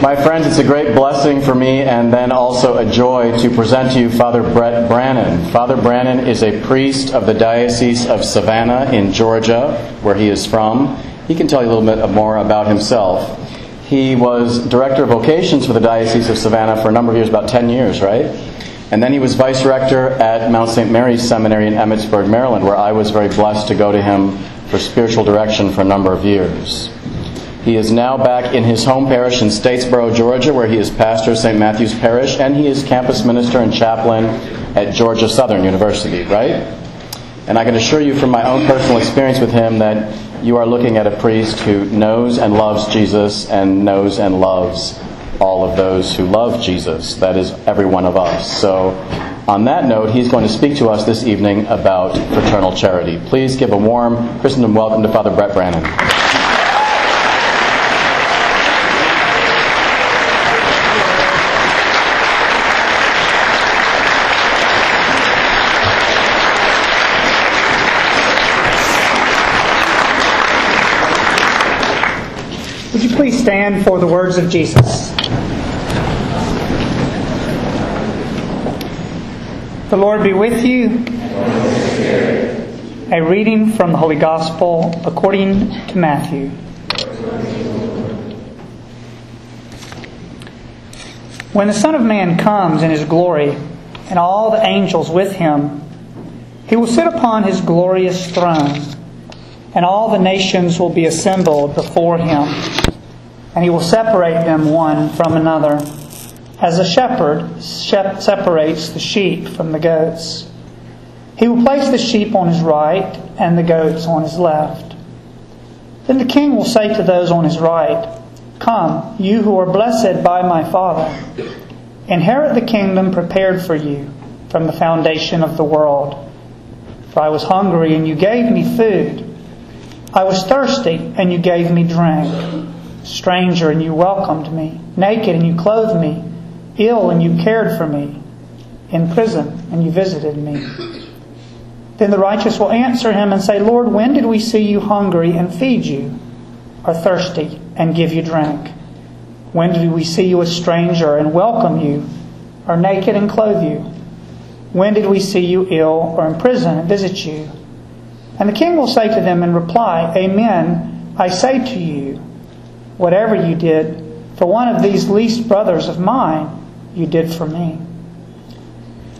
My friends, it's a great blessing for me and then also a joy to present to you Father Brett Brannen. Father Brannen is a priest of the Diocese of Savannah in Georgia, where he is from. He can tell you a little bit more about himself. He was director of vocations for the Diocese of Savannah for a number of years, about 10 years, right? And then he was vice rector at Mount St. Mary's Seminary in Emmitsburg, Maryland, where I was very blessed to go to him for spiritual direction for a number of years. He is now back in his home parish in Statesboro, Georgia, where he is pastor of St. Matthew's Parish, and he is campus minister and chaplain at Georgia Southern University, right? And I can assure you from my own personal experience with him that you are looking at a priest who knows and loves Jesus and knows and loves all of those who love Jesus. That is every one of us. So, on that note, he's going to speak to us this evening about fraternal charity. Please give a warm Christendom welcome to Father Brett Brannen. Would you please stand for the words of Jesus? The Lord be with you. A reading from the Holy Gospel according to Matthew. When the Son of Man comes in his glory, and all the angels with him, he will sit upon his glorious throne, and all the nations will be assembled before him, and he will separate them one from another, as a shepherd separates the sheep from the goats. He will place the sheep on his right and the goats on his left. Then the king will say to those on his right, Come, you who are blessed by my Father, inherit the kingdom prepared for you from the foundation of the world. For I was hungry, and you gave me food. I was thirsty, and you gave me drink. Stranger, and you welcomed me. Naked, and you clothed me. Ill, and you cared for me. In prison, and you visited me. Then the righteous will answer him and say, Lord, when did we see you hungry and feed you, or thirsty and give you drink? When did we see you a stranger and welcome you, or naked and clothe you? When did we see you ill or in prison and visit you? And the king will say to them in reply, Amen, I say to you, whatever you did for one of these least brothers of mine, you did for me.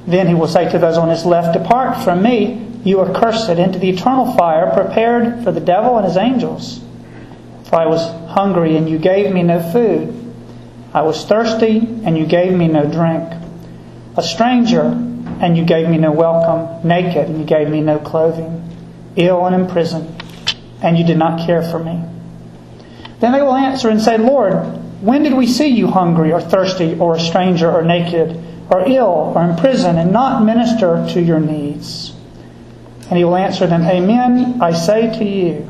Then he will say to those on his left, Depart from me, you are cursed, into the eternal fire prepared for the devil and his angels. For I was hungry, and you gave me no food. I was thirsty, and you gave me no drink. A stranger, and you gave me no welcome. Naked, and you gave me no clothing. Ill and in prison, and you did not care for me. Then they will answer and say, Lord, when did we see you hungry, or thirsty, or a stranger, or naked, or ill, or in prison, and not minister to your needs? And he will answer them, Amen, I say to you,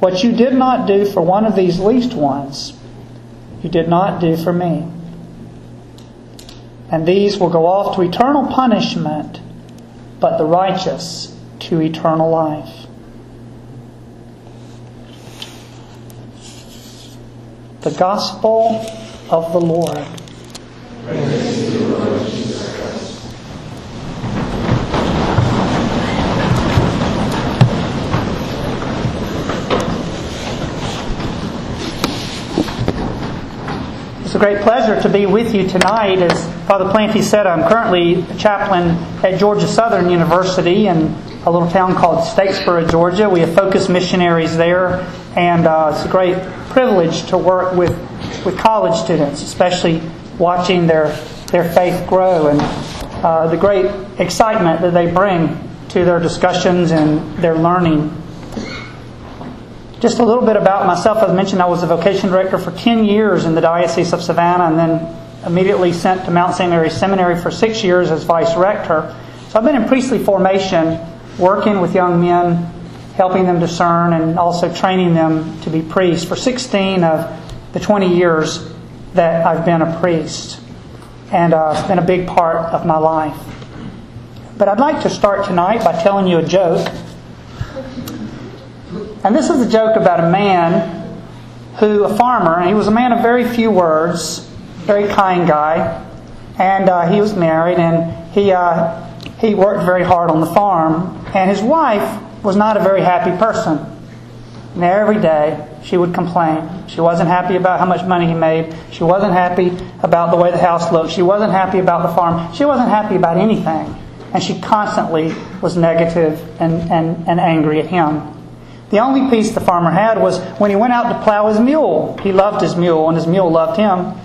what you did not do for one of these least ones, you did not do for me. And these will go off to eternal punishment, but the righteous to eternal life. The Gospel of the Lord. It's a great pleasure to be with you tonight. As Father Planty said, I'm currently a chaplain at Georgia Southern University in a little town called Statesboro, Georgia. We have focused missionaries there, and uh, it's a great privilege to work with, with college students, especially watching their, their faith grow and uh, the great excitement that they bring to their discussions and their learning. Just a little bit about myself. As mentioned, I was a vocation director for 10 years in the Diocese of Savannah and then immediately sent to Mount St. Mary's Seminary for six years as vice rector. So I've been in priestly formation, working with young men, helping them discern, and also training them to be priests for 16 of the 20 years that I've been a priest. And uh, it's been a big part of my life. But I'd like to start tonight by telling you a joke. And this is a joke about a man who, a farmer, and he was a man of very few words, very kind guy, and uh, he was married, and he, uh, he worked very hard on the farm, and his wife was not a very happy person. And every day she would complain. She wasn't happy about how much money he made. She wasn't happy about the way the house looked. She wasn't happy about the farm. She wasn't happy about anything. And she constantly was negative and, and, and angry at him. The only peace the farmer had was when he went out to plow his mule. He loved his mule, and his mule loved him.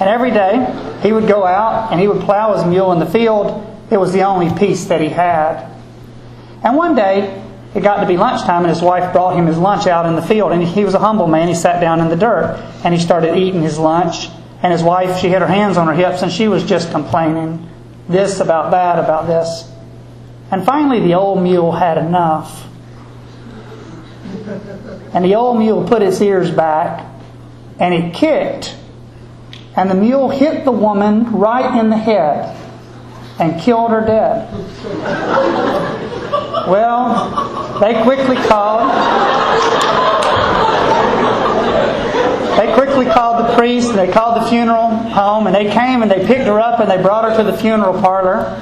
And every day he would go out and he would plow his mule in the field. It was the only peace that he had. And one day it got to be lunchtime, and his wife brought him his lunch out in the field. And he was a humble man. He sat down in the dirt and he started eating his lunch. And his wife, she had her hands on her hips and she was just complaining this about that, about this. And finally, the old mule had enough. And the old mule put his ears back and he kicked. And the mule hit the woman right in the head and killed her dead. Well, they quickly called. They quickly called the priest and they called the funeral home and they came and they picked her up and they brought her to the funeral parlor.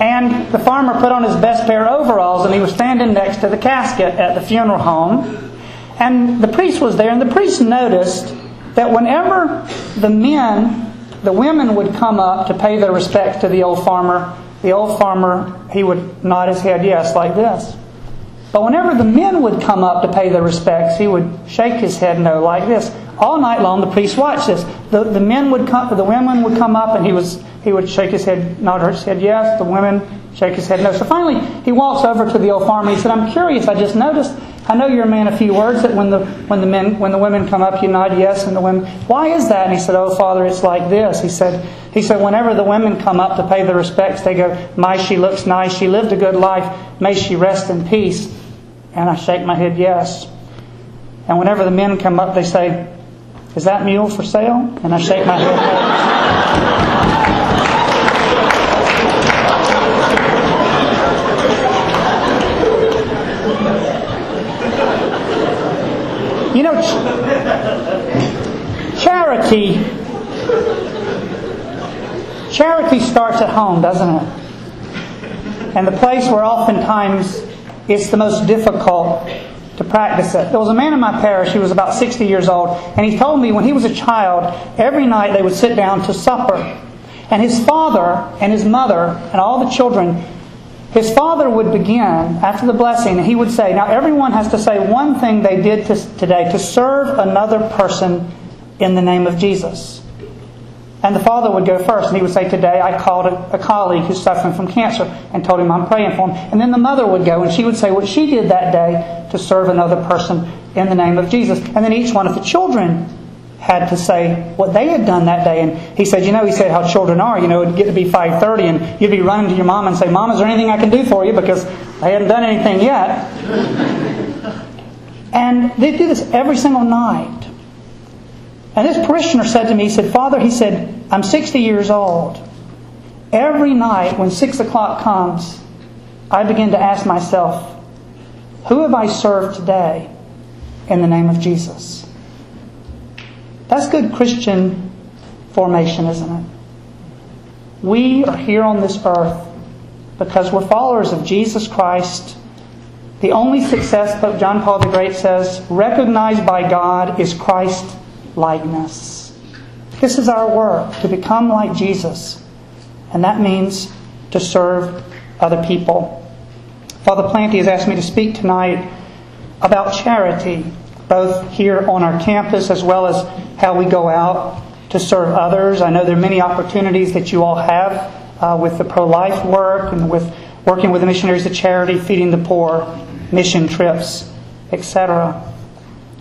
And the farmer put on his best pair of overalls and he was standing next to the casket at the funeral home. And the priest was there and the priest noticed that whenever the men, the women would come up to pay their respects to the old farmer, the old farmer, he would nod his head yes, like this. But whenever the men would come up to pay their respects, he would shake his head no, like this. All night long, the priest watched this. The, the men would come, the women would come up, and he was he would shake his head, nod his head yes. The women shake his head no. So finally, he walks over to the old farmer. He said, "I'm curious. I just noticed. I know you're a man of few words. That when the when the men when the women come up, you nod yes, and the women. Why is that?" And he said, "Oh, Father, it's like this." He said, "He said whenever the women come up to pay their respects, they go, "My, she looks nice. She lived a good life. May she rest in peace." And I shake my head yes. And whenever the men come up, they say, Is that mule for sale? And I shake my head. You know, ch- charity. Charity starts at home, doesn't it? And the place where oftentimes it's the most difficult to practice it. There was a man in my parish, he was about 60 years old, and he told me when he was a child, every night they would sit down to supper. And his father and his mother and all the children, his father would begin after the blessing, and he would say, Now everyone has to say one thing they did to, today to serve another person in the name of Jesus. And the father would go first, and he would say, Today I called a, a, colleague who's suffering from cancer and told him I'm praying for him. And then the mother would go, and she would say what she did that day to serve another person in the name of Jesus. And then each one of the children had to say what they had done that day. And he said, You know, he said how children are. You know, it'd get to be 5.30, and you'd be running to your mom and say, Mom, is there anything I can do for you? Because I hadn't done anything yet. And they do this every single night. And this parishioner said to me, he said, Father, he said, I'm 60 years old. Every night when 6 o'clock comes, I begin to ask myself, who have I served today in the name of Jesus? That's good Christian formation, isn't it? We are here on this earth because we're followers of Jesus Christ. The only success, Pope John Paul the Great says, recognized by God is Christ likeness. This is our work, to become like Jesus. And that means to serve other people. Father Planty has asked me to speak tonight about charity, both here on our campus as well as how we go out to serve others. I know there are many opportunities that you all have uh, with the pro life work and with working with the missionaries of charity, feeding the poor, mission trips, etc.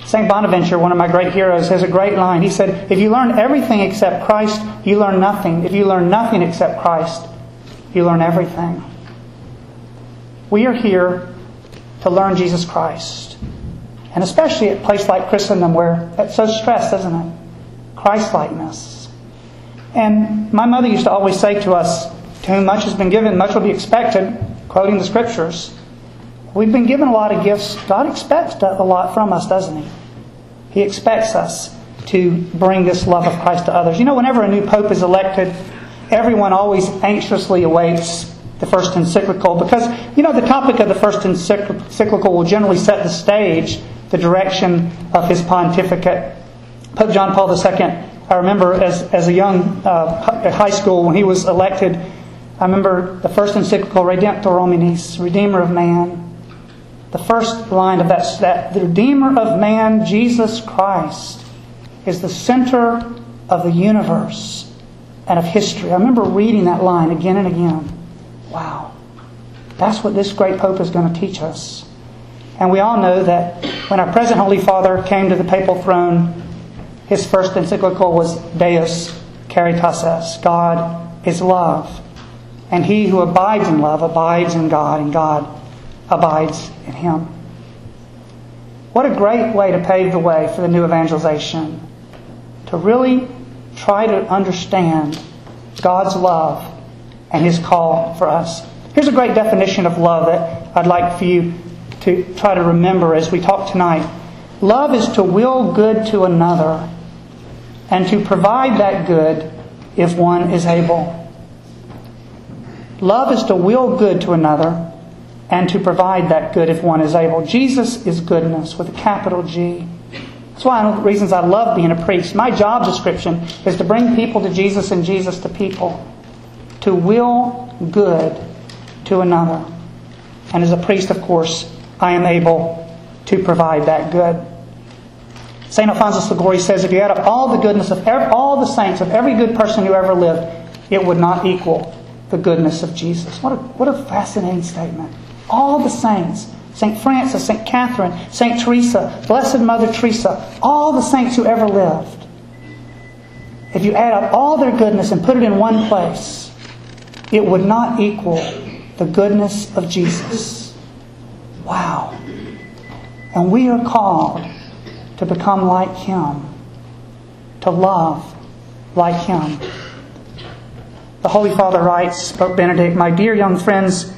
St. Bonaventure, one of my great heroes, has a great line. He said, If you learn everything except Christ, you learn nothing. If you learn nothing except Christ, you learn everything. We are here to learn Jesus Christ. And especially at a place like Christendom where it's so stressed, isn't it? Christlikeness. And my mother used to always say to us, To whom much has been given, much will be expected, quoting the scriptures. We've been given a lot of gifts. God expects a lot from us, doesn't He? He expects us to bring this love of Christ to others. You know, whenever a new pope is elected, everyone always anxiously awaits the first encyclical because, you know, the topic of the first encyclical will generally set the stage, the direction of his pontificate. Pope John Paul II, I remember as, as a young uh, high school when he was elected, I remember the first encyclical, Redemptor Hominis, Redeemer of Man. The first line of that, that the Redeemer of man, Jesus Christ, is the center of the universe and of history. I remember reading that line again and again. Wow. That's what this great Pope is going to teach us. And we all know that when our present Holy Father came to the papal throne, his first encyclical was Deus Caritas Est. God is love. And he who abides in love abides in God, and God abides in him. What a great way to pave the way for the new evangelization. To really try to understand God's love and his call for us. Here's a great definition of love that I'd like for you to try to remember as we talk tonight. Love is to will good to another and to provide that good if one is able. Love is to will good to another and to provide that good if one is able. Jesus is goodness with a capital G. That's one of the reasons I love being a priest. My job description is to bring people to Jesus and Jesus to people. To will good to another. And as a priest, of course, I am able to provide that good. St. Alphonsus Liguori says if you add up all the goodness of all the saints, of every good person who ever lived, it would not equal the goodness of Jesus. What a, what a fascinating statement. All the saints, St. Francis, St. Catherine, St. Teresa, Blessed Mother Teresa, all the saints who ever lived. If you add up all their goodness and put it in one place, it would not equal the goodness of Jesus. Wow. And we are called to become like Him, to love like Him. The Holy Father writes, Pope Benedict, My dear young friends,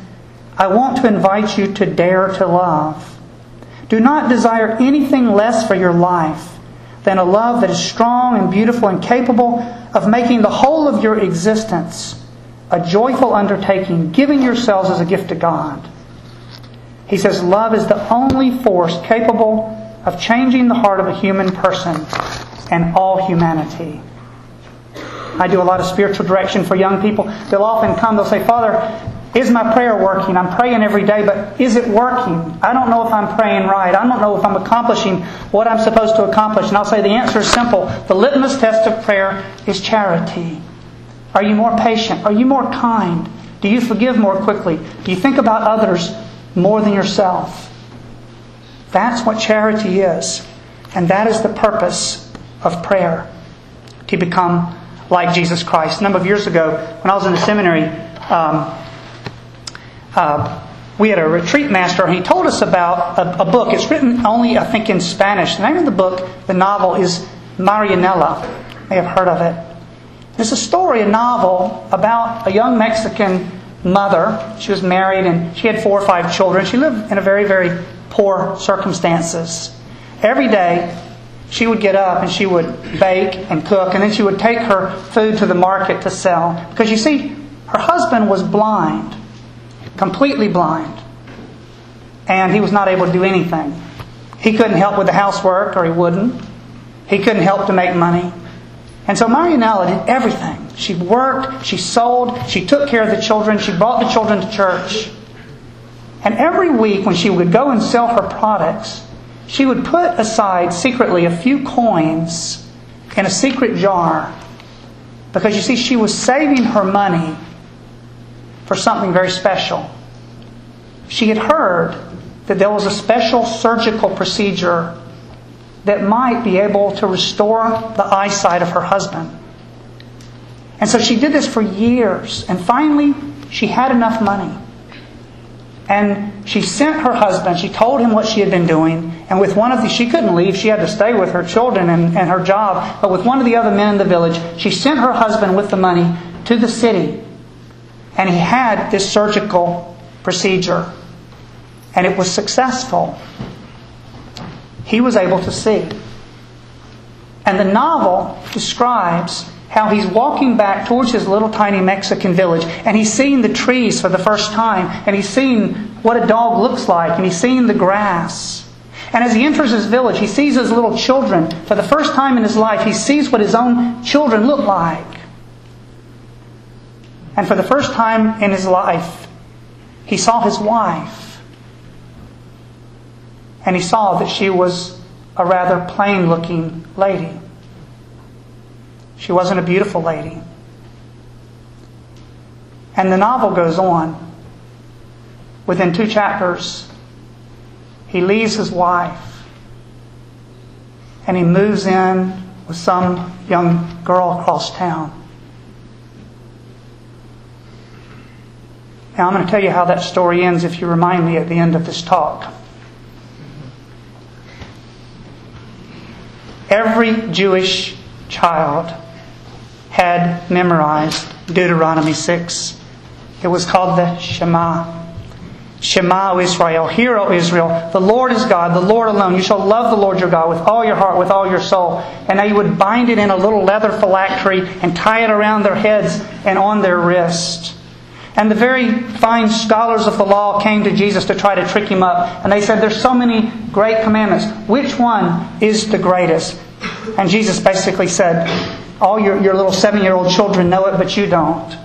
I want to invite you to dare to love. Do not desire anything less for your life than a love that is strong and beautiful and capable of making the whole of your existence a joyful undertaking, giving yourselves as a gift to God. He says, Love is the only force capable of changing the heart of a human person and all humanity. I do a lot of spiritual direction for young people. They'll often come, they'll say, Father, is my prayer working? I'm praying every day, but is it working? I don't know if I'm praying right. I don't know if I'm accomplishing what I'm supposed to accomplish. And I'll say the answer is simple. The litmus test of prayer is charity. Are you more patient? Are you more kind? Do you forgive more quickly? Do you think about others more than yourself? That's what charity is. And that is the purpose of prayer to become like Jesus Christ. A number of years ago, when I was in the seminary, um, uh, we had a retreat master, and he told us about a, a, book. It's written only, I think, in Spanish. The name of the book, the novel, is Marianela. You may have heard of it. It's a story, a novel about a young Mexican mother. She was married and she had four or five children. She lived in a very, very poor circumstances. Every day, she would get up and she would bake and cook, and then she would take her food to the market to sell. Because you see, her husband was blind, completely blind, and he was not able to do anything. He couldn't help with the housework, or he wouldn't. He couldn't help to make money. And so Marianela did everything. She worked, she sold, she took care of the children, she brought the children to church. And every week when she would go and sell her products, she would put aside secretly a few coins in a secret jar because you see, she was saving her money for something very special. She had heard that there was a special surgical procedure that might be able to restore the eyesight of her husband. And so she did this for years, and finally she had enough money. And she sent her husband, she told him what she had been doing, and with one of the, she couldn't leave, she had to stay with her children and, and her job, but with one of the other men in the village, she sent her husband with the money to the city. And he had this surgical procedure. And it was successful. He was able to see. And the novel describes how he's walking back towards his little tiny Mexican village and he's seeing the trees for the first time and he's seeing what a dog looks like and he's seeing the grass. And as he enters his village, he sees his little children. For the first time in his life, he sees what his own children look like. And for the first time in his life, he saw his wife. And he saw that she was a rather plain looking lady. She wasn't a beautiful lady. And the novel goes on. Within two chapters, he leaves his wife and he moves in with some young girl across town. Now, I'm going to tell you how that story ends if you remind me at the end of this talk. Every Jewish child had memorized Deuteronomy 6. It was called the Shema. Shema, O Israel, hear, O Israel, the Lord is God, the Lord alone. You shall love the Lord your God with all your heart, with all your soul. And you would bind it in a little leather phylactery and tie it around their heads and on their wrist. And the very fine scholars of the law came to Jesus to try to trick him up. And they said, There's so many great commandments. Which one is the greatest? And Jesus basically said, All your, your little seven year old children know it, but you don't.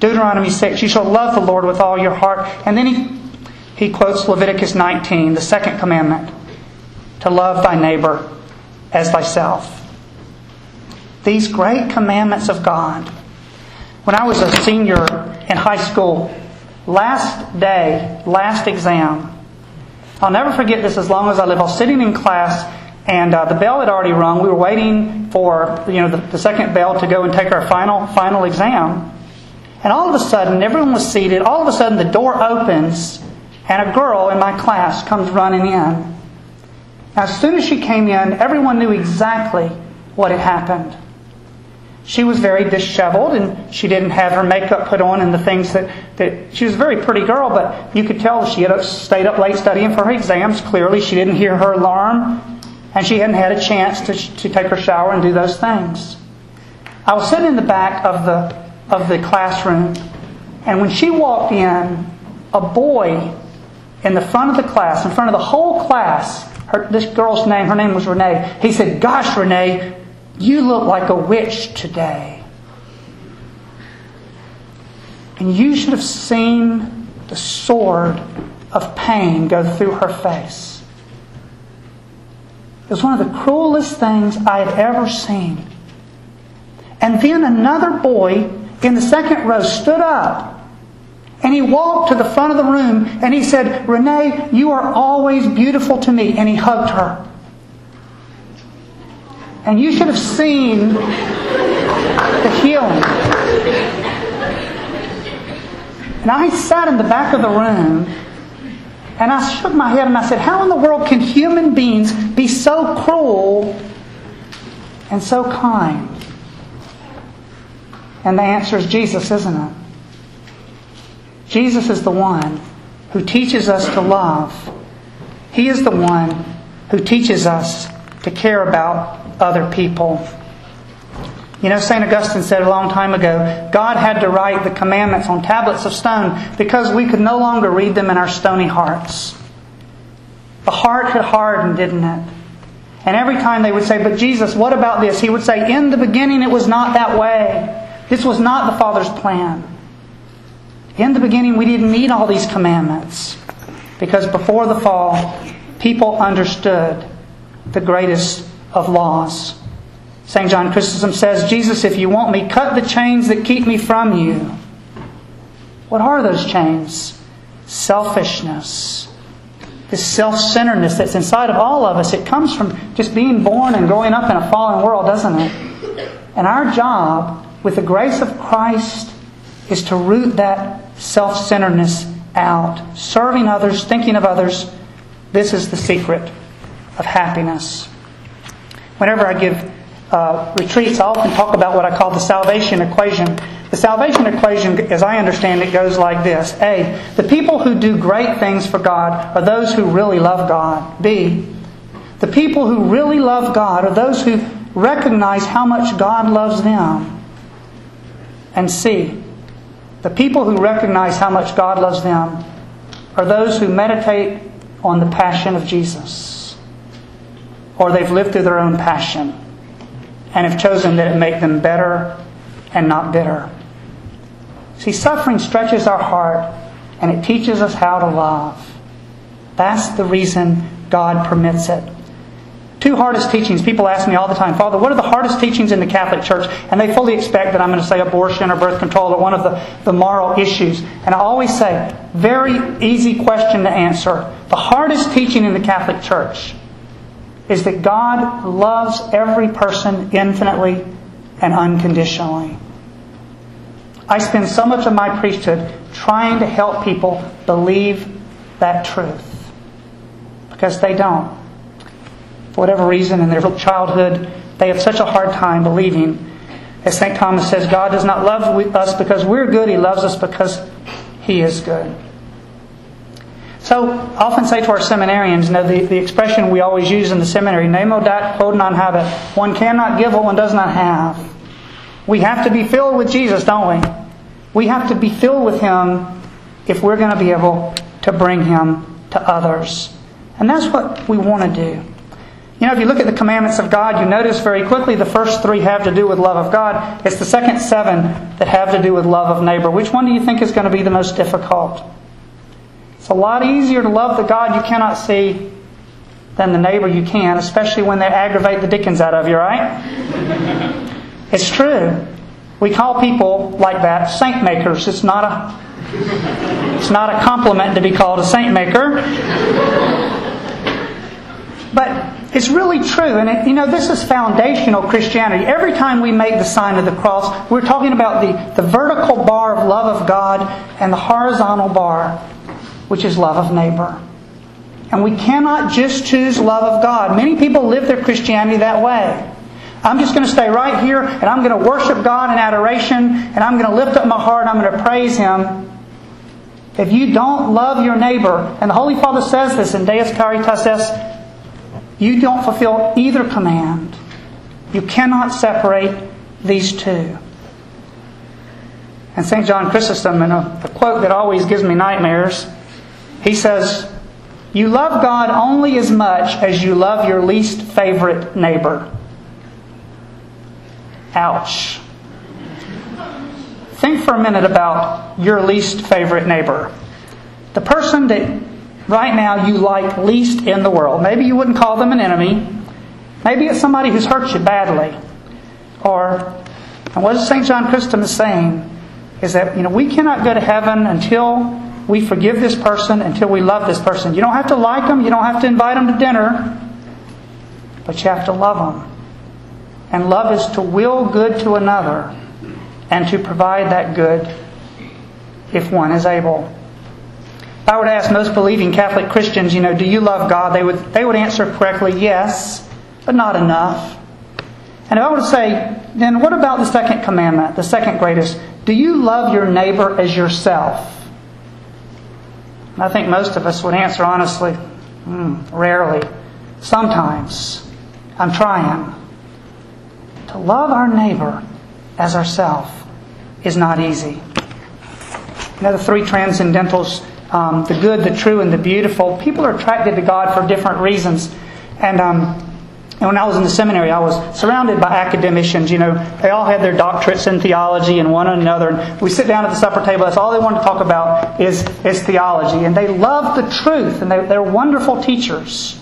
Deuteronomy 6, you shall love the Lord with all your heart. And then he, he quotes Leviticus 19, the second commandment, to love thy neighbor as thyself. These great commandments of God. When I was a senior in high school, last day, last exam, I'll never forget this as long as I live. I was sitting in class and uh, the bell had already rung. We were waiting for you know the, the second bell to go and take our final final exam. And all of a sudden, everyone was seated. All of a sudden, the door opens, and a girl in my class comes running in. As soon as she came in, everyone knew exactly what had happened. She was very disheveled and she didn't have her makeup put on and the things that, that she was a very pretty girl, but you could tell she had stayed up late studying for her exams. Clearly, she didn't hear her alarm and she hadn't had a chance to, to take her shower and do those things. I was sitting in the back of the of the classroom. And when she walked in, a boy in the front of the class, in front of the whole class, her, this girl's name, her name was Renee. He said, Gosh, Renee, you look like a witch today. And you should have seen the sword of pain go through her face. It was one of the cruelest things I had ever seen. And then another boy in the second row stood up and he walked to the front of the room and he said, Renee, you are always beautiful to me. And he hugged her. And you should have seen the healing. And I sat in the back of the room and I shook my head and I said, How in the world can human beings be so cruel and so kind? And the answer is Jesus, isn't it? Jesus is the one who teaches us to love. He is the one who teaches us to care about other people. You know, St. Augustine said a long time ago God had to write the commandments on tablets of stone because we could no longer read them in our stony hearts. The heart had hardened, didn't it? And every time they would say, But Jesus, what about this? He would say, In the beginning it was not that way. This was not the Father's plan. In the beginning, we didn't need all these commandments because before the fall, people understood the greatest of laws. St. John Chrysostom says, Jesus, if you want me, cut the chains that keep me from you. What are those chains? Selfishness. This self centeredness that's inside of all of us. It comes from just being born and growing up in a fallen world, doesn't it? And our job with the grace of Christ is to root that self centeredness out. Serving others, thinking of others, this is the secret of happiness. Whenever I give uh, retreats, I often talk about what I call the salvation equation. The salvation equation, as I understand it, goes like this A. The people who do great things for God are those who really love God. B. The people who really love God are those who recognize how much God loves them. And C, the people who recognize how much God loves them are those who meditate on the passion of Jesus. Or they've lived through their own passion and have chosen that it make them better and not bitter. See, suffering stretches our heart and it teaches us how to love. That's the reason God permits it. Two hardest teachings. People ask me all the time, Father, what are the hardest teachings in the Catholic Church? And they fully expect that I'm going to say abortion or birth control or one of the, the moral issues. And I always say, very easy question to answer. The hardest teaching in the Catholic Church is that God loves every person infinitely and unconditionally. I spend so much of my priesthood trying to help people believe that truth because they don't for whatever reason in their childhood, they have such a hard time believing. As St. Thomas says, God does not love us because we're good, He loves us because He is good. So I often say to our seminarians, you know, the, the expression we always use in the seminary, nemo dat quod non habet, one cannot give what one does not have. We have to be filled with Jesus, don't we? We have to be filled with Him if we're going to be able to bring Him to others. And that's what we want to do. You know, if you look at the commandments of God, you notice very quickly the first three have to do with love of God. It's the second seven that have to do with love of neighbor. Which one do you think is going to be the most difficult? It's a lot easier to love the God you cannot see than the neighbor you can, especially when they aggravate the dickens out of you, right? it's true. We call people like that saint makers. It's not a it's not a compliment to be called a saint maker. But it's really true, and it, you know, this is foundational Christianity. Every time we make the sign of the cross, we're talking about the, the vertical bar of love of God and the horizontal bar, which is love of neighbor. And we cannot just choose love of God. Many people live their Christianity that way. I'm just going to stay right here and I'm going to worship God in adoration and I'm going to lift up my heart and I'm going to praise Him. If you don't love your neighbor, and the Holy Father says this in Deus Caritas Est, you don't fulfill either command. You cannot separate these two. And St. John Chrysostom, in a, a quote that always gives me nightmares, he says, You love God only as much as you love your least favorite neighbor. Ouch. Think for a minute about your least favorite neighbor. The person that right now you like least in the world. Maybe you wouldn't call them an enemy. Maybe it's somebody who's hurt you badly. Or, and what St. John Chrysostom is saying is that, you know, we cannot go to heaven until we forgive this person, until we love this person. You don't have to like them, you don't have to invite them to dinner, but you have to love them. And love is to will good to another and to provide that good if one is able. If I were to ask most believing Catholic Christians, you know, do you love God? They would, they would answer correctly, yes, but not enough. And if I were to say, then what about the second commandment, the second greatest? Do you love your neighbor as yourself? I think most of us would answer honestly, mm, rarely. Sometimes. I'm trying. To love our neighbor as ourself is not easy. You know, the three transcendentals um, the good, the true, and the beautiful. People are attracted to God for different reasons. And, um, and when I was in the seminary, I was surrounded by academicians. You know, they all had their doctorates in theology and one another. And we sit down at the supper table. That's all they want to talk about is, is theology. And they love the truth, and they, they're wonderful teachers.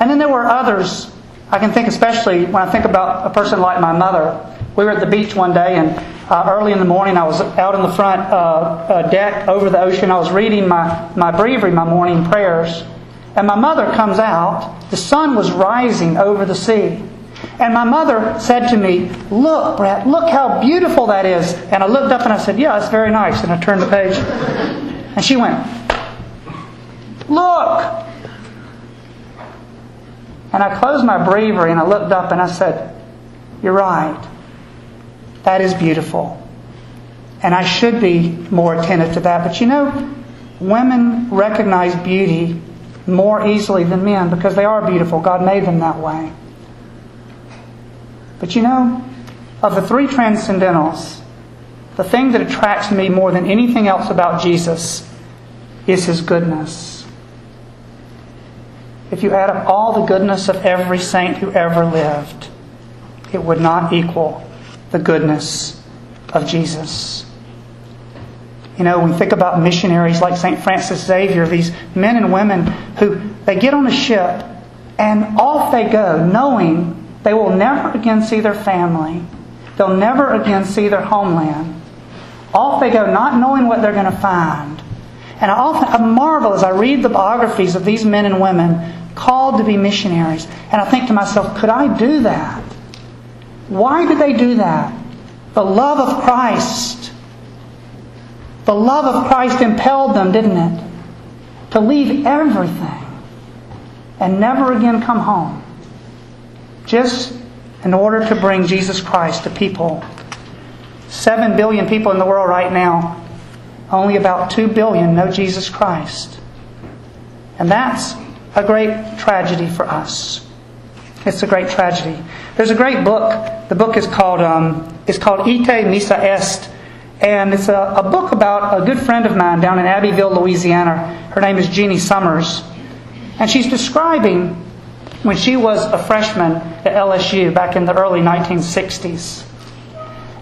And then there were others. I can think especially when I think about a person like my mother. We were at the beach one day, and uh, early in the morning, I was out in the front uh, uh, deck over the ocean. I was reading my, my breviary, my morning prayers. And my mother comes out. The sun was rising over the sea. And my mother said to me, Look, Brett, look how beautiful that is. And I looked up and I said, Yeah, it's very nice. And I turned the page. And she went, Look! And I closed my breviary and I looked up and I said, You're right. That is beautiful. And I should be more attentive to that. But you know, women recognize beauty more easily than men because they are beautiful. God made them that way. But you know, of the three transcendentals, the thing that attracts me more than anything else about Jesus is his goodness. If you add up all the goodness of every saint who ever lived, it would not equal the goodness of Jesus. You know, we think about missionaries like St. Francis Xavier, these men and women who they get on a ship and off they go, knowing they will never again see their family. They'll never again see their homeland. Off they go, not knowing what they're going to find. And I often I marvel as I read the biographies of these men and women called to be missionaries. And I think to myself, could I do that? Why did they do that? The love of Christ. The love of Christ impelled them, didn't it? To leave everything and never again come home. Just in order to bring Jesus Christ to people. Seven billion people in the world right now. Only about two billion know Jesus Christ. And that's a great tragedy for us. It's a great tragedy. There's a great book. The book is called um, it's called Ite Missa Est, and it's a, a book about a good friend of mine down in Abbeville, Louisiana. Her name is Jeannie Summers, and she's describing when she was a freshman at LSU back in the early 1960s.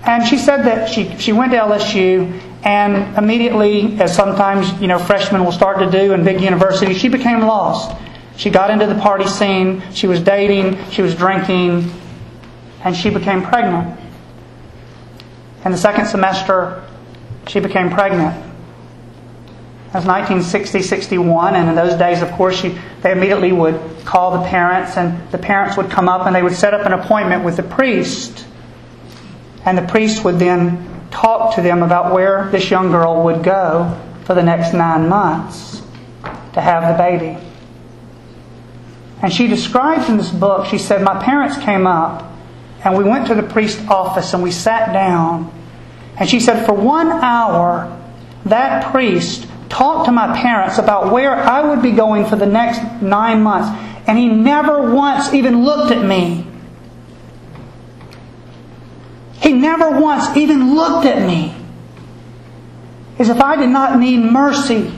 And she said that she, she went to LSU and immediately, as sometimes you know freshmen will start to do in big universities, she became lost. She got into the party scene, she was dating, she was drinking, and she became pregnant. In the second semester, she became pregnant. That was 1960, 61, and in those days, of course, she, they immediately would call the parents, and the parents would come up and they would set up an appointment with the priest. And the priest would then talk to them about where this young girl would go for the next nine months to have the baby. And she describes in this book, she said, My parents came up and we went to the priest's office and we sat down. And she said, For one hour, that priest talked to my parents about where I would be going for the next nine months. And he never once even looked at me. He never once even looked at me. As if I did not need mercy.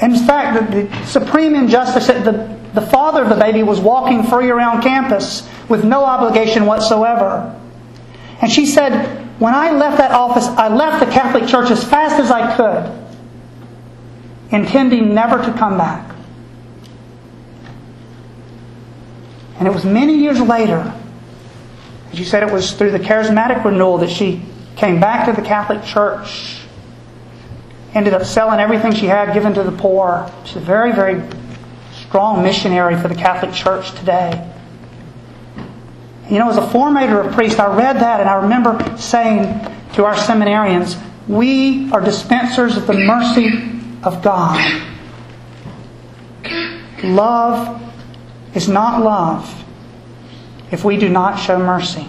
In fact, the, the supreme injustice that the, the father of the baby was walking free around campus with no obligation whatsoever. And she said, when I left that office, I left the Catholic Church as fast as I could, intending never to come back. And it was many years later, she said it was through the charismatic renewal that she came back to the Catholic Church, ended up selling everything she had, given to the poor. She's a very, very strong missionary for the Catholic Church today. You know, as a formator of priests, I read that and I remember saying to our seminarians, we are dispensers of the mercy of God. Love is not love if we do not show mercy.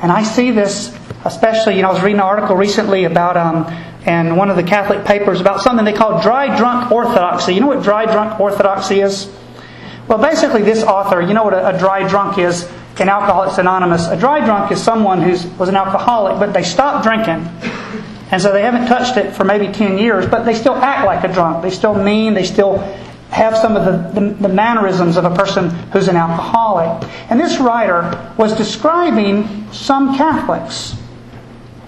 And I see this, especially, you know, I was reading an article recently about, um, and one of the Catholic papers about something they call dry drunk orthodoxy. You know what dry drunk orthodoxy is? Well, basically, this author, you know what a, a dry drunk is in Alcoholics Anonymous? A dry drunk is someone who was an alcoholic, but they stopped drinking. And so they haven't touched it for maybe 10 years, but they still act like a drunk. They still mean, they still have some of the, the, the, mannerisms of a person who's an alcoholic. And this writer was describing some Catholics.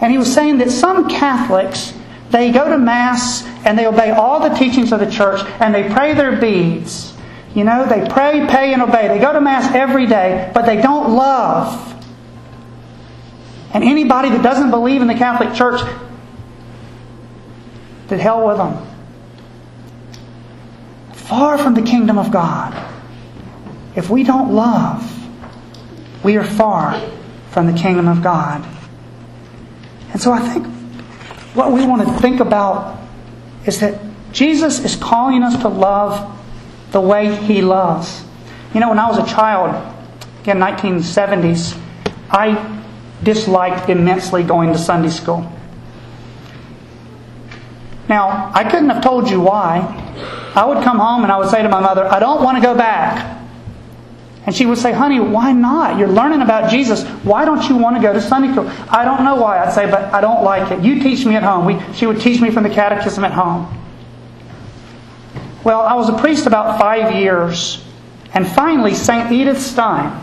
And he was saying that some Catholics, they go to Mass and they obey all the teachings of the church and they pray their beads. You know, they pray, pay, and obey. They go to Mass every day, but they don't love. And anybody that doesn't believe in the Catholic Church, to hell with them far from the kingdom of God. If we don't love, we are far from the kingdom of God. And so I think what we want to think about is that Jesus is calling us to love the way He loves. You know, when I was a child, again, 1970s, I disliked immensely going to Sunday school. Now, I couldn't have told you why. I would come home and I would say to my mother, I don't want to go back. And she would say, Honey, why not? You're learning about Jesus. Why don't you want to go to Sunday school? I don't know why. I'd say, But I don't like it. You teach me at home. We, she would teach me from the catechism at home. Well, I was a priest about five years. And finally, St. Edith Stein,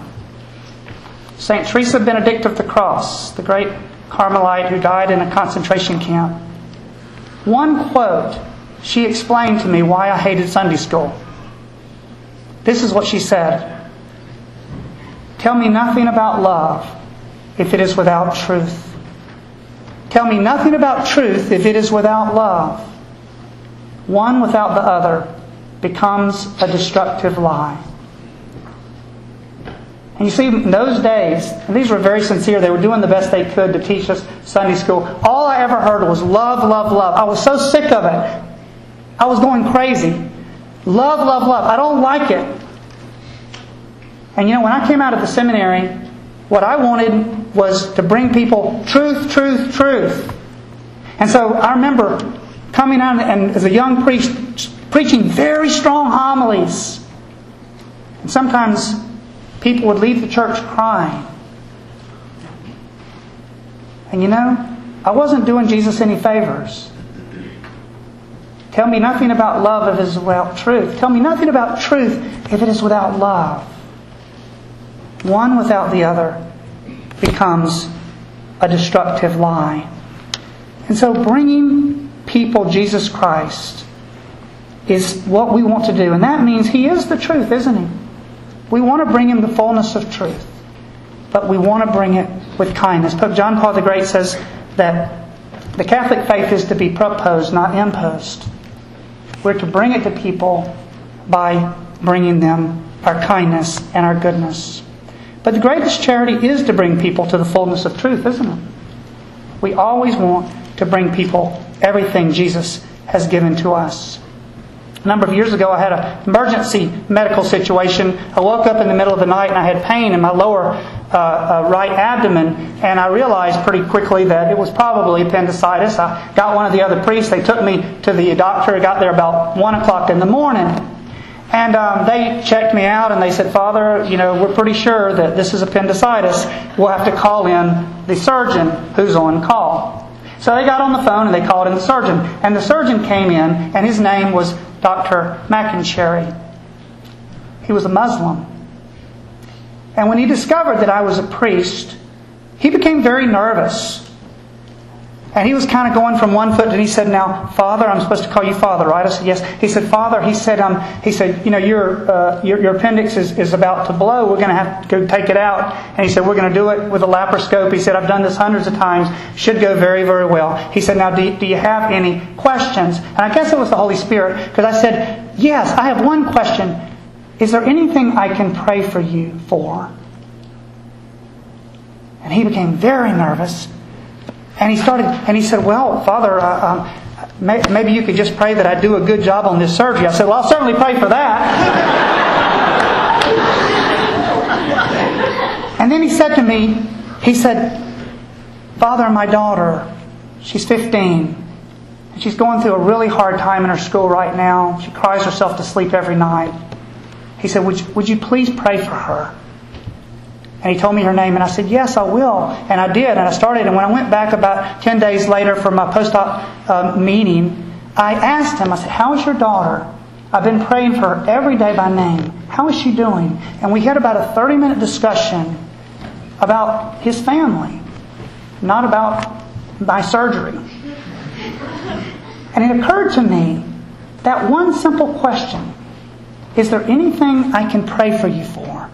St. Teresa Benedicta of the Cross, the great Carmelite who died in a concentration camp, one quote, she explained to me why I hated Sunday school. This is what she said Tell me nothing about love if it is without truth. Tell me nothing about truth if it is without love. One without the other becomes a destructive lie. And you see, in those days, and these were very sincere, they were doing the best they could to teach us Sunday school. All I ever heard was love, love, love. I was so sick of it. I was going crazy. Love, love, love. I don't like it. And you know, when I came out of the seminary, what I wanted was to bring people truth, truth, truth. And so I remember coming out and as a young priest preaching very strong homilies. And sometimes people would leave the church crying. And you know, I wasn't doing Jesus any favors. Tell me nothing about love if it is without truth. Tell me nothing about truth if it is without love. One without the other becomes a destructive lie. And so bringing people Jesus Christ is what we want to do. And that means He is the truth, isn't He? We want to bring Him the fullness of truth. But we want to bring it with kindness. Pope John Paul the Great says that the Catholic faith is to be proposed, not imposed. We're to bring it to people by bringing them our kindness and our goodness. But the greatest charity is to bring people to the fullness of truth, isn't it? We always want to bring people everything Jesus has given to us. A number of years ago, I had an emergency medical situation. I woke up in the middle of the night and I had pain in my lower uh, uh, right abdomen, and I realized pretty quickly that it was probably appendicitis. I got one of the other priests. They took me to the doctor. I got there about 1 o'clock in the morning. And um, they checked me out and they said, Father, you know, we're pretty sure that this is appendicitis. We'll have to call in the surgeon who's on call. So they got on the phone and they called in the surgeon. And the surgeon came in and his name was Dr. McIncherry. He was a Muslim. And when he discovered that I was a priest, he became very nervous. And he was kind of going from one foot, and he said, "Now, Father, I'm supposed to call you Father, right?" I said, "Yes." He said, "Father," he said, um, "He said, you know, your uh, your, your appendix is, is about to blow. We're going to have to go take it out." And he said, "We're going to do it with a laparoscope." He said, "I've done this hundreds of times. Should go very, very well." He said, "Now, do, do you have any questions?" And I guess it was the Holy Spirit because I said, "Yes, I have one question. Is there anything I can pray for you for?" And he became very nervous. And he started, and he said, Well, Father, uh, um, may, maybe you could just pray that I do a good job on this surgery. I said, Well, I'll certainly pray for that. and then he said to me, He said, Father, my daughter, she's 15. And she's going through a really hard time in her school right now. She cries herself to sleep every night. He said, Would you, would you please pray for her? And he told me her name, and I said, Yes, I will. And I did, and I started. And when I went back about 10 days later for my post op uh, meeting, I asked him, I said, How is your daughter? I've been praying for her every day by name. How is she doing? And we had about a 30 minute discussion about his family, not about my surgery. And it occurred to me that one simple question Is there anything I can pray for you for?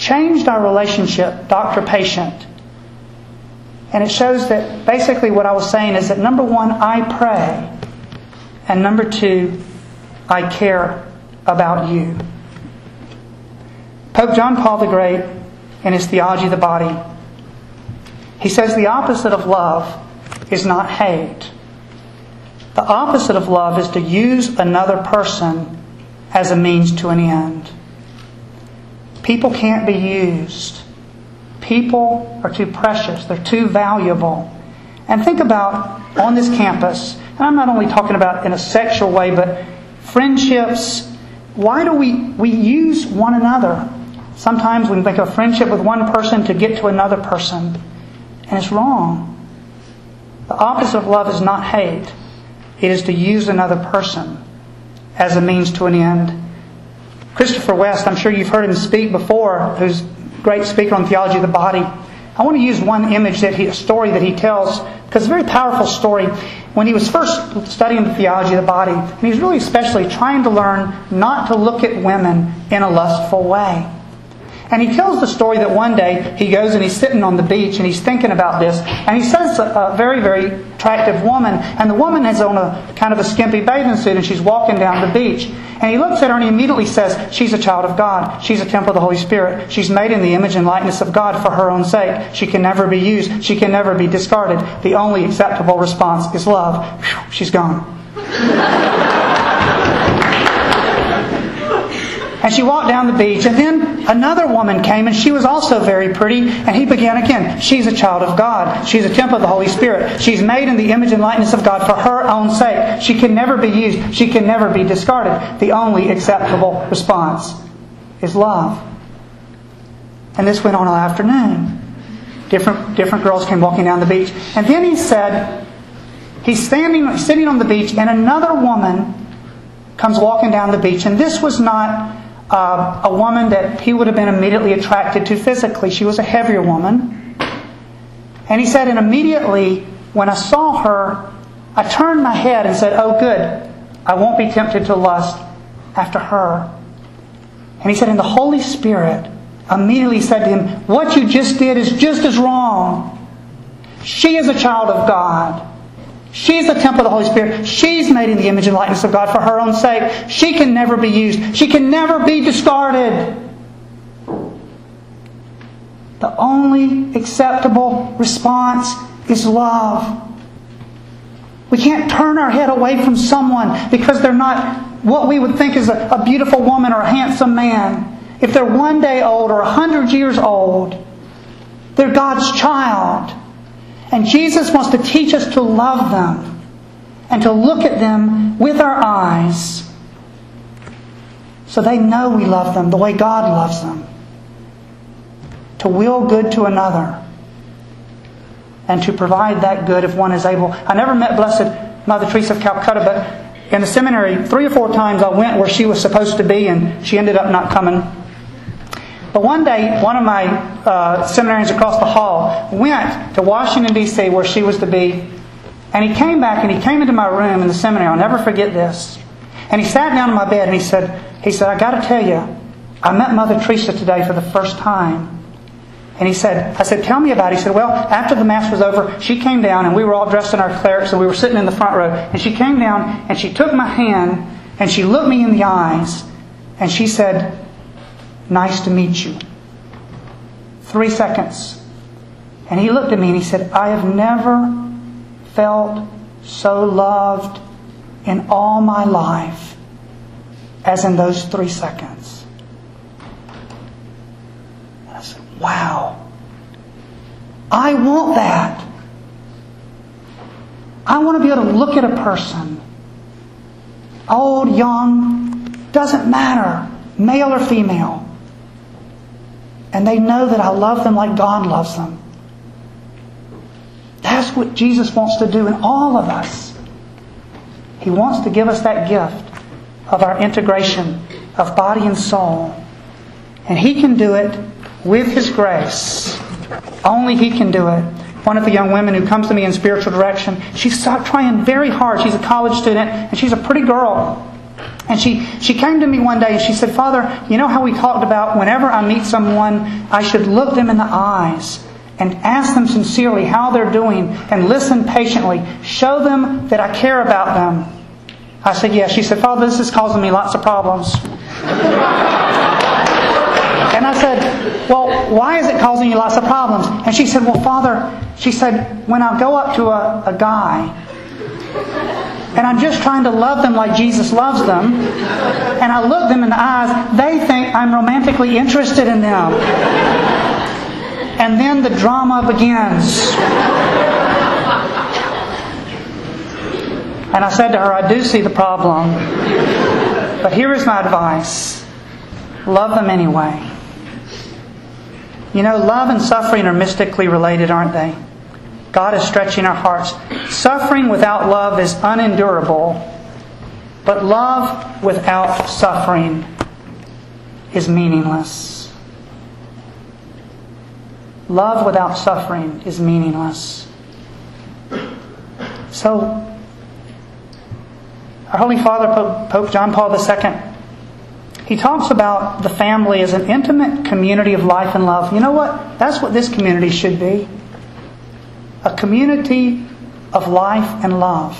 Changed our relationship, doctor patient. And it shows that basically what I was saying is that number one, I pray. And number two, I care about you. Pope John Paul the Great, in his Theology of the Body, he says the opposite of love is not hate. The opposite of love is to use another person as a means to an end. People can't be used. People are too precious, they're too valuable. And think about on this campus, and I'm not only talking about in a sexual way, but friendships. Why do we, we use one another? Sometimes we make a friendship with one person to get to another person, and it's wrong. The opposite of love is not hate, it is to use another person as a means to an end. Christopher West, I'm sure you've heard him speak before, who's a great speaker on theology of the body. I want to use one image that he, a story that he tells, because it's a very powerful story. When he was first studying the theology of the body, and he was really especially trying to learn not to look at women in a lustful way. And he tells the story that one day he goes and he's sitting on the beach and he's thinking about this. And he says a, a very, very attractive woman. And the woman is on a kind of a skimpy bathing suit and she's walking down the beach. And he looks at her and he immediately says, She's a child of God. She's a temple of the Holy Spirit. She's made in the image and likeness of God for her own sake. She can never be used. She can never be discarded. The only acceptable response is love. Whew, she's gone. And she walked down the beach, and then another woman came, and she was also very pretty. And he began again. She's a child of God. She's a temple of the Holy Spirit. She's made in the image and likeness of God for her own sake. She can never be used. She can never be discarded. The only acceptable response is love. And this went on all afternoon. Different, different girls came walking down the beach. And then he said, he's standing, sitting on the beach, and another woman comes walking down the beach. And this was not uh, a woman that he would have been immediately attracted to physically. She was a heavier woman. And he said, and immediately when I saw her, I turned my head and said, Oh, good. I won't be tempted to lust after her. And he said, and the Holy Spirit immediately said to him, What you just did is just as wrong. She is a child of God. She's the temple of the Holy Spirit. She's made in the image and likeness of God for her own sake. She can never be used. She can never be discarded. The only acceptable response is love. We can't turn our head away from someone because they're not what we would think is a, a beautiful woman or a handsome man. If they're one day old or a hundred years old, they're God's child. And Jesus wants to teach us to love them and to look at them with our eyes so they know we love them the way God loves them. To will good to another and to provide that good if one is able. I never met Blessed Mother Teresa of Calcutta, but in the seminary, three or four times I went where she was supposed to be and she ended up not coming. But one day, one of my uh, seminarians across the hall went to Washington, D.C., where she was to be, and he came back and he came into my room in the seminary. I'll never forget this. And he sat down on my bed and he said, he said, I got to tell you, I met Mother Teresa today for the first time. And he said, I said, tell me about it. He said, well, after the Mass was over, she came down and we were all dressed in our clerics and we were sitting in the front row. And she came down and she took my hand and she looked me in the eyes and she said, nice to meet you. Three seconds. And he looked at me and he said, I have never felt so loved in all my life as in those three seconds. And I said, wow. I want that. I want to be able to look at a person, old, young, doesn't matter, male or female, and they know that I love them like God loves them. That's what Jesus wants to do in all of us. He wants to give us that gift of our integration of body and soul. And He can do it with His grace. Only He can do it. One of the young women who comes to me in spiritual direction, she's trying very hard. She's a college student and she's a pretty girl. And she, she came to me one day and she said, Father, you know how we talked about whenever I meet someone, I should look them in the eyes and ask them sincerely how they're doing and listen patiently. Show them that I care about them. I said, Yes. She said, Father, this is causing me lots of problems. and I said, Well, why is it causing you lots of problems? And she said, Well, Father, she said, when I go up to a, a guy and I'm just trying to love them like Jesus loves them, and I look them in the eyes, they think I'm romantically interested in them. And then the drama begins. And I said to her, I do see the problem, but here is my advice love them anyway. You know, love and suffering are mystically related, aren't they? God is stretching our hearts. Suffering without love is unendurable, but love without suffering is meaningless. Love without suffering is meaningless. So, our Holy Father, Pope, John Paul II, he talks about the family as an intimate community of life and love. You know what? That's what this community should be a community of life and love.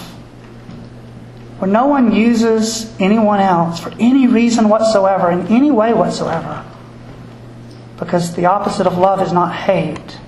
Where no one uses anyone else for any reason whatsoever, in any way whatsoever. Because the opposite of love is not hate.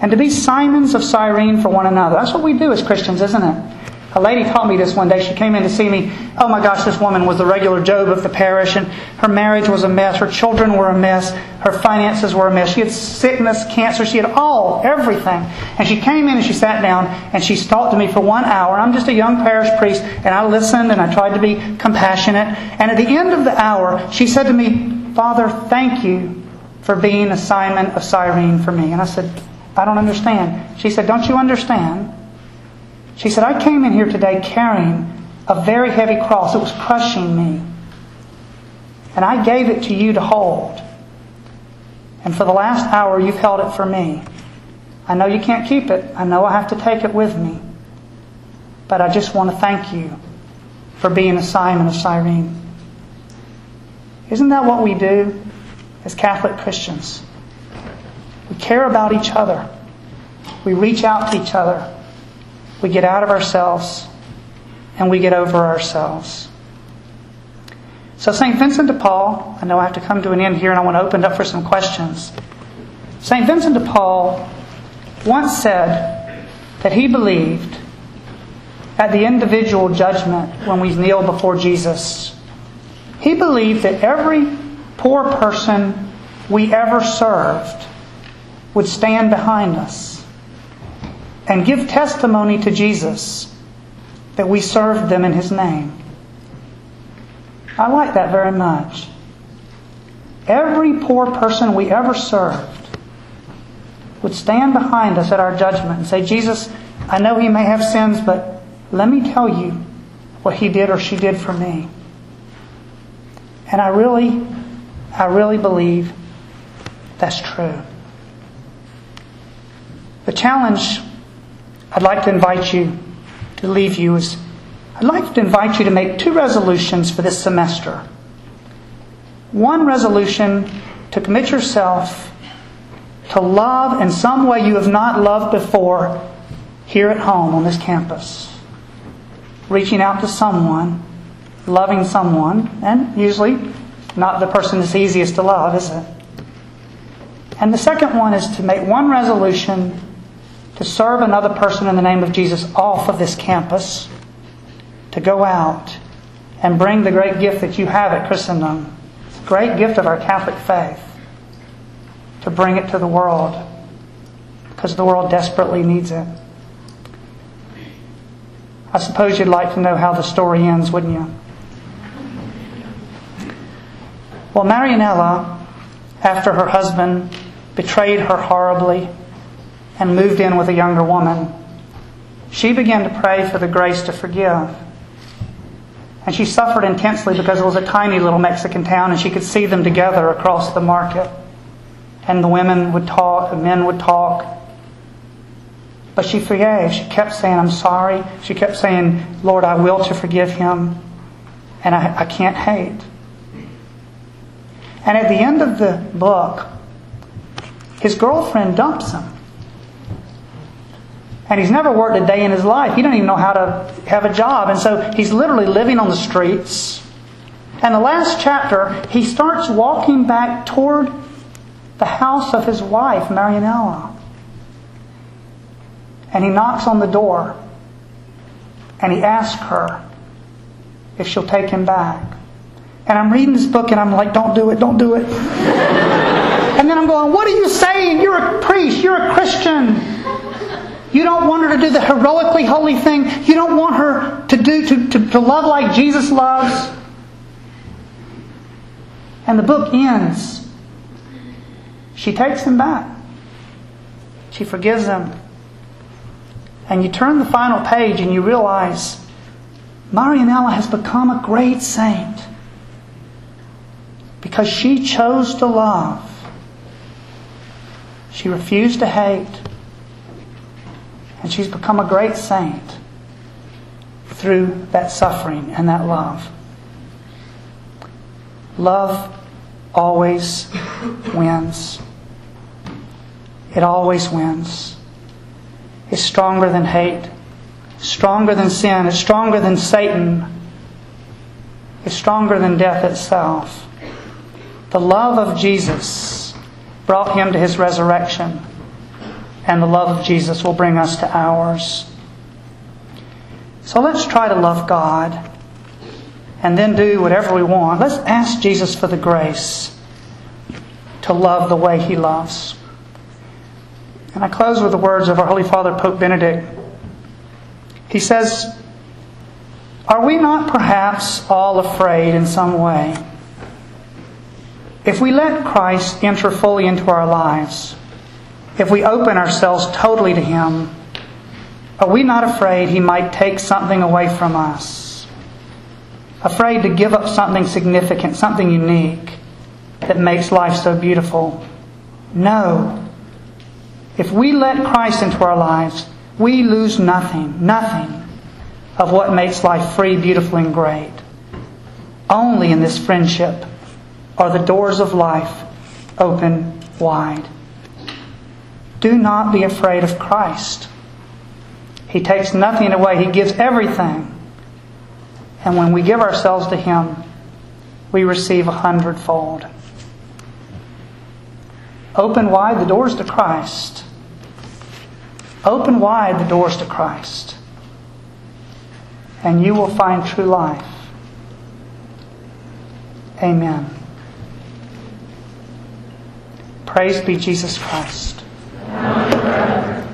And to be Simons of Cyrene for one another. That's what we do as Christians, isn't it? A lady taught me this one day. She came in to see me. Oh my gosh, this woman was the regular Job of the parish, and her marriage was a mess. Her children were a mess. Her finances were a mess. She had sickness, cancer. She had all, everything. And she came in and she sat down and she talked to me for one hour. I'm just a young parish priest, and I listened and I tried to be compassionate. And at the end of the hour, she said to me, Father, thank you for being a Simon of Cyrene for me. And I said, I don't understand. She said, Don't you understand? She said, I came in here today carrying a very heavy cross. It was crushing me. And I gave it to you to hold. And for the last hour, you've held it for me. I know you can't keep it. I know I have to take it with me. But I just want to thank you for being a Simon of Cyrene. Isn't that what we do as Catholic Christians? We care about each other. We reach out to each other. We get out of ourselves and we get over ourselves. So, St. Vincent de Paul, I know I have to come to an end here and I want to open it up for some questions. St. Vincent de Paul once said that he believed at the individual judgment when we kneel before Jesus, he believed that every poor person we ever served would stand behind us and give testimony to Jesus that we served them in His name. I like that very much. Every poor person we ever served would stand behind us at our judgment and say, Jesus, I know he may have sins, but let me tell you what he did or she did for me. And I really, I really believe that's true. The challenge I'd like to invite you to leave you is I'd like to invite you to make two resolutions for this semester. One resolution to commit yourself to love in some way you have not loved before here at home on this campus. Reaching out to someone, loving someone, and usually not the person that's easiest to love, is it? And the second one is to make one resolution to serve another person in the name of Jesus off of this campus, to go out and bring the great gift that you have at Christendom, great gift of our Catholic faith, to bring it to the world because the world desperately needs it. I suppose you'd like to know how the story ends, wouldn't you? Well, Marianella, after her husband betrayed her horribly, and moved in with a younger woman, she began to pray for the grace to forgive. And she suffered intensely because it was a tiny little Mexican town and she could see them together across the market. And the women would talk, the men would talk. But she forgave. She kept saying, I'm sorry. She kept saying, Lord, I will to forgive him. And I, I can't hate. And at the end of the book, his girlfriend dumps him. And he's never worked a day in his life. He doesn't even know how to have a job. And so he's literally living on the streets. And the last chapter, he starts walking back toward the house of his wife, Marianella. And he knocks on the door. And he asks her if she'll take him back. And I'm reading this book and I'm like, don't do it, don't do it. and then I'm going, what are you saying? You're a priest, you're a Christian. You don't want her to do the heroically holy thing. You don't want her to do to, to, to love like Jesus loves. And the book ends. She takes him back. She forgives him. And you turn the final page and you realize Marianella has become a great saint because she chose to love. She refused to hate. And she's become a great saint through that suffering and that love. Love always wins. It always wins. It's stronger than hate, stronger than sin, it's stronger than Satan, it's stronger than death itself. The love of Jesus brought him to his resurrection, and the love of Jesus will bring us to ours. So let's try to love God and then do whatever we want. Let's ask Jesus for the grace to love the way he loves. And I close with the words of our Holy Father, Pope Benedict. He says, Are we not perhaps all afraid in some way? If we let Christ enter fully into our lives, if we open ourselves totally to Him, are we not afraid He might take something away from us? Afraid to give up something significant, something unique that makes life so beautiful? No. If we let Christ into our lives, we lose nothing, nothing of what makes life free, beautiful, and great. Only in this friendship are the doors of life open wide. Do not be afraid of Christ. He takes nothing away, He gives everything. And when we give ourselves to Him, we receive a hundredfold. Open wide the doors to Christ. Open wide the doors to Christ. And you will find true life. Amen. Praise be Jesus Christ now and.